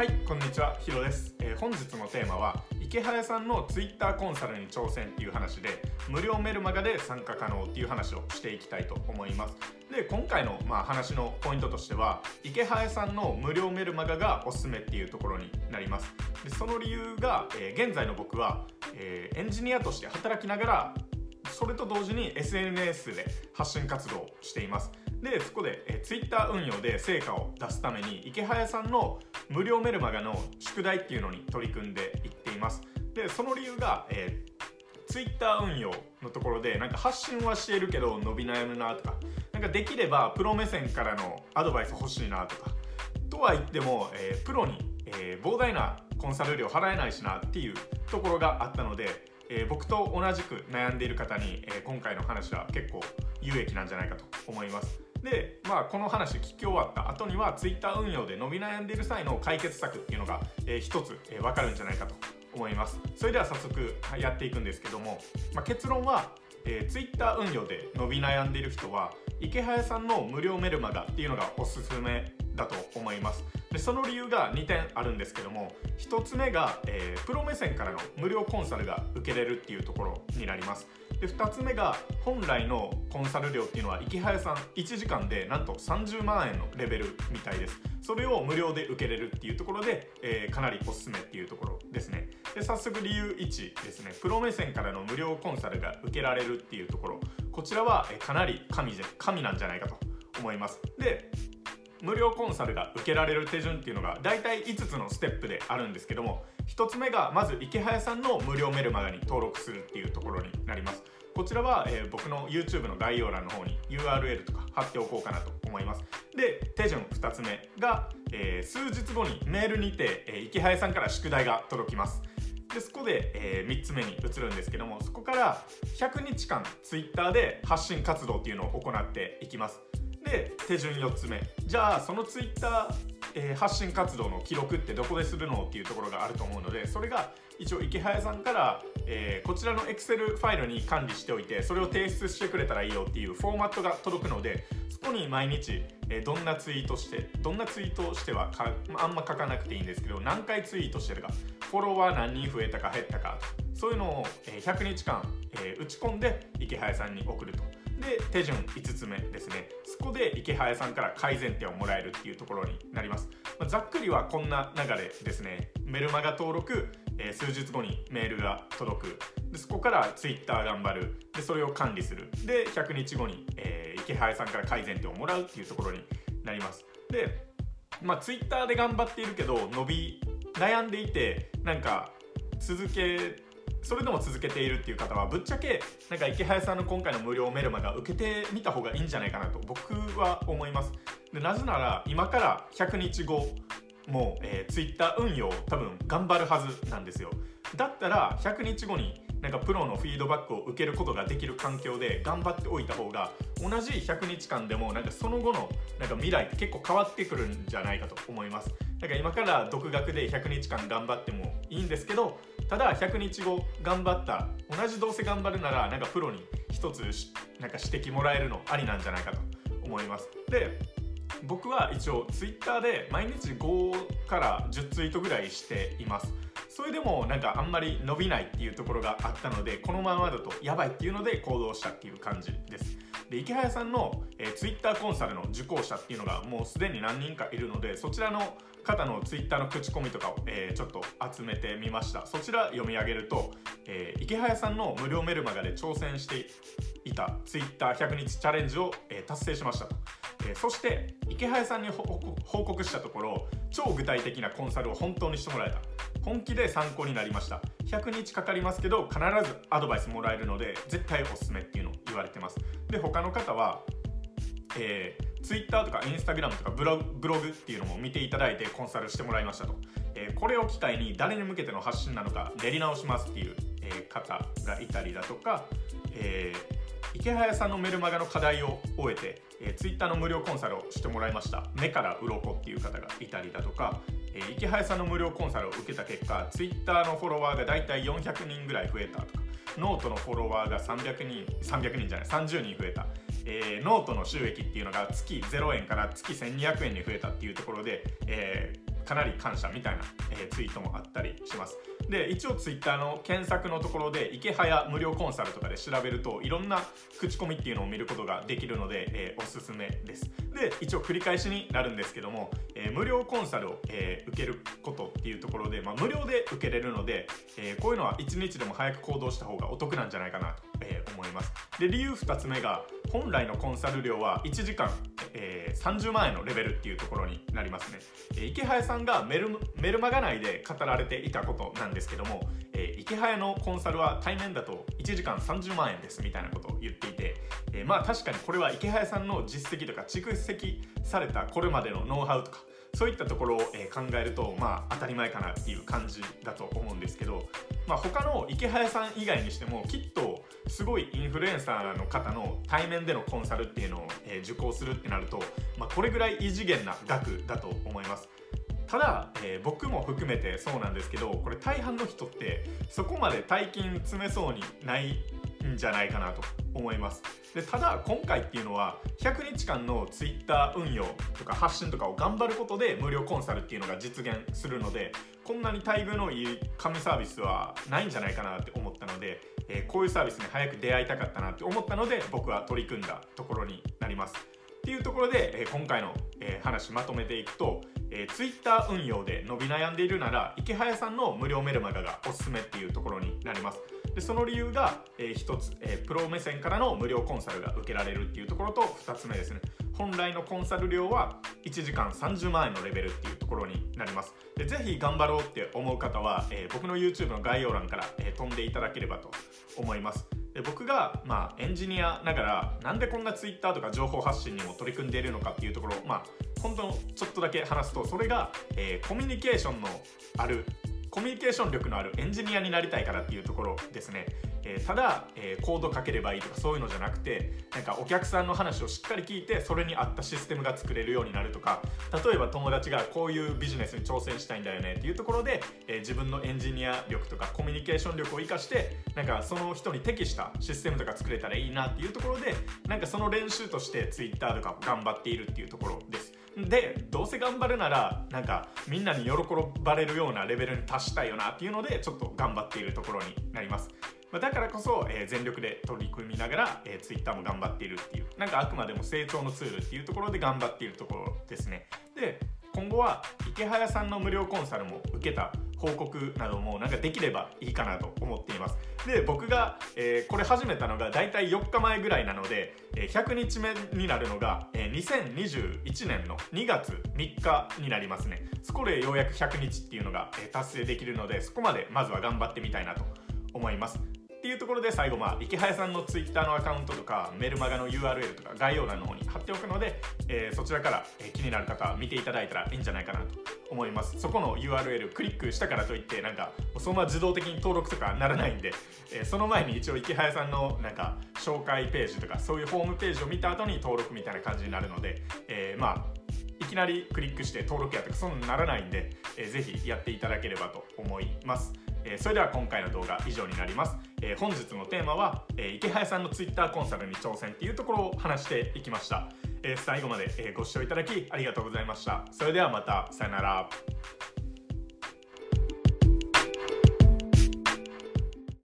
はいこんにちはヒロです、えー本日のテーマは池早さんのツイッターコンサルに挑戦っていう話で無料メルマガで参加可能っていう話をしていきたいと思います。で今回のまあ話のポイントとしては池早さんの無料メルマガがおすすめっていうところになります。でその理由が、えー現在の僕は、えーエンジニアとして働きながらそれと同時に SNS で発信活動をしています。でそこで、えー、Twitter 運用で成果を出すために池早さんの無料メルマガの宿題っていうのに取り組んでいっています。でその理由が、えー、Twitter 運用のところでなんか発信はしているけど伸び悩むなとかなんかできればプロ目線からのアドバイス欲しいなとかとは言っても、えープロに、えー膨大なコンサル料払えないしなっていうところがあったので、えー僕と同じく悩んでいる方に、え今回の話は結構有益なんじゃないかと思います。でまあこの話聞き終わった後には Twitter 運用で伸び悩んでいる際の解決策っていうのが、えー一つ、えー分かるんじゃないかと思います。それでは早速やっていくんですけども、まあ、結論は、えー、Twitter 運用で伸び悩んでいる人は池早さんの無料メルマガっていうのがおすすめだと思います。でその理由が2点あるんですけども1つ目が、えープロ目線からの無料コンサルが受けれるっていうところになります。で2つ目が本来のコンサル料っていうのは池早さん1時間でなんと30万円のレベルみたいです。それを無料で受けれるっていうところで、えーかなりおすすめっていうところですね。で早速理由1ですね。プロ目線からの無料コンサルが受けられるっていうところ。こちらは、かなり神じゃ神なんじゃないかと思います。で無料コンサルが受けられる手順っていうのが大体5つのステップであるんですけども1つ目がまず池早さんの無料メルマガに登録するっていうところになります。こちらは、えー僕の YouTube の概要欄の方に URL とか貼っておこうかなと思います。で手順2つ目が、えー数日後にメールにて、えー池早さんから宿題が届きます。でそこで、え3つ目に移るんですけどもそこから100日間 Twitter で発信活動っていうのを行っていきます。で手順4つ目。じゃあその Twitter、えー発信活動の記録ってどこでするのっていうところがあると思うのでそれが一応池早さんから、えーこちらの Excel ファイルに管理しておいてそれを提出してくれたらいいよっていうフォーマットが届くのでそこに毎日、えーどんなツイートしてどんなツイートしてはかあんま書かなくていいんですけど何回ツイートしてるかフォロワー何人増えたか減ったかそういうのを、100日間、え打ち込んで池早さんに送ると。で手順5つ目ですね。そこで池早さんから改善点をもらえるっていうところになります、まあざっくりはこんな流れですね。メルマガ登録、えー数日後にメールが届く。でそこからツイッター頑張る。でそれを管理する。で100日後に、えー池早さんから改善点をもらうっていうところになります。でまあツイッターで頑張っているけど伸び悩んでいてなんか続けそれでも続けているっていう方はぶっちゃけなんか池早さんの今回の無料メルマガ受けてみた方がいいんじゃないかなと僕は思います。でなぜなら今から100日後もう、えー、Twitter 運用多分頑張るはずなんですよ。だったら100日後になんかプロのフィードバックを受けることができる環境で頑張っておいた方が同じ100日間でもなんかその後のなんか未来って結構変わってくるんじゃないかと思います。だから今から独学で100日間頑張ってもいいんですけどただ100日後頑張った同じどうせ頑張るならなんかプロに一つなんか指摘もらえるのありなんじゃないかと思います。で僕は一応ツイッターで毎日5から10ツイートぐらいしています。それでもなんかあんまり伸びないっていうところがあったのでこのままだとやばいっていうので行動したっていう感じです。で池早さんの、えー、Twitter コンサルの受講者っていうのがもうすでに何人かいるのでそちらの方の Twitter の口コミとかを、えーちょっと集めてみました。そちら読み上げると、えー池早さんの無料メルマガで挑戦していた Twitter100 日チャレンジを、えー達成しましたと、えーそして池早さんに報告したところ超具体的なコンサルを本当にしてもらえた。本気で参考になりました。100日かかりますけど必ずアドバイスもらえるので絶対おすすめっていうのを言われてます。で他の方はえー、Twitter とか Instagram とかブログブログっていうのも見ていただいてコンサルしてもらいましたと、えーこれを機会に誰に向けての発信なのか練り直しますっていう、え方がいたりだとか、えーイケハヤさんのメルマガの課題を終えて、えー、Twitter の無料コンサルをしてもらいました。目から鱗っていう方がいたりだとか、えーイケハヤさんの無料コンサルを受けた結果 Twitter のフォロワーがだいたい400人ぐらい増えたとかノートのフォロワーが300人300人じゃない30人増えた。えーノートの収益っていうのが月0円から月1200円に増えたっていうところで、えーかなり感謝みたいな、えツイートもあったりします。で一応 Twitter の検索のところで池早無料コンサルとかで調べるといろんな口コミっていうのを見ることができるので、えー、おすすめです。で一応繰り返しになるんですけども、えー、無料コンサルを、え、受けることっていうところで、まあ、無料で受けれるので、えこういうのは1日でも早く行動した方がお得なんじゃないかなと、え思います。で理由2つ目が本来のコンサル料は1時間、え30万円のレベルっていうところになりますね、え池早さんがメルメルマガ内で語られていたことなんですけども、え池早のコンサルは対面だと1時間30万円ですみたいなことを言っていて、えまあ確かにこれは池早さんの実績とか蓄積されたこれまでのノウハウとかそういったところを、え考えるとまあ当たり前かなっていう感じだと思うんですけど、まあ、他の池早さん以外にしてもきっとすごいインフルエンサーの方の対面でのコンサルっていうのを、え受講するってなると、まあ、これぐらい異次元な額だと思います。ただ、えー、僕も含めてそうなんですけどこれ大半の人ってそこまで大金詰めそうにないん。じゃないかなと思います。でただ今回っていうのは100日間の Twitter 運用とか発信とかを頑張ることで無料コンサルっていうのが実現するのでこんなに待遇のいい紙サービスはないんじゃないかなって思ったので、えー、こういうサービスに早く出会いたかったなって思ったので僕は取り組んだところになります。っていうところで、えー、今回の、えー、話まとめていくと、えー、Twitter 運用で伸び悩んでいるなら池早さんの無料メルマガがおすすめっていうところになります。でその理由が、えー、1つ、えー、プロ目線からの無料コンサルが受けられるっていうところと2つ目ですね。本来のコンサル料は1時間30万円のレベルっていうところになります。でぜひ頑張ろうって思う方は、えー、僕の YouTube の概要欄から、え、飛んでいただければと思います。で僕が、まあ、エンジニアながらなんでこんな Twitter とか情報発信にも取り組んでいるのかっていうところまあ本当のちょっとだけ話すとそれが、え、コミュニケーションのあるコミュニケーション力のあるエンジニアになりたいからっていうところですね、えー、ただ、えー、コードかければいいとかそういうのじゃなくてなんかお客さんの話をしっかり聞いてそれに合ったシステムが作れるようになるとか例えば友達がこういうビジネスに挑戦したいんだよねっていうところで、えー、自分のエンジニア力とかコミュニケーション力を生かしてなんかその人に適したシステムとか作れたらいいなっていうところでなんかその練習として Twitter とか頑張っているっていうところです。でどうせ頑張るならなんかみんなに喜ばれるようなレベルに達したいよなっていうのでちょっと頑張っているところになります。だからこそ、えー、全力で取り組みながら、えー、Twitter も頑張っているっていうなんかあくまでも成長のツールっていうところで頑張っているところですね。で今後は池早さんの無料コンサルも受けた報告などもなんかできればいいかなと思っています。で僕が、えー、これ始めたのが大体4日前ぐらいなので、えー、100日目になるのが、えー、2021年の2月3日になりますね。そこでようやく100日っていうのが、えー、達成できるのでそこまでまずは頑張ってみたいなと思います。っていうところで最後まあ池早さんの Twitter のアカウントとかメルマガの URL とか概要欄の方に貼っておくので、えー、そちらから、え、気になる方は見ていただいたらいいんじゃないかなと思いますそこの URL クリックしたからといってなんかそのまま自動的に登録とかならないんで、えー、その前に一応池早さんのなんか紹介ページとかそういうホームページを見た後に登録みたいな感じになるので、えまあいきなりクリックして登録やとかそんなならないんで、えー、ぜひやっていただければと思います。えー、それでは今回の動画以上になります、えー、本日のテーマは、えー、池早さんの Twitter コンサルに挑戦っていうところを話していきました、え最後まで、えご視聴いただきありがとうございました。それではまたさよなら。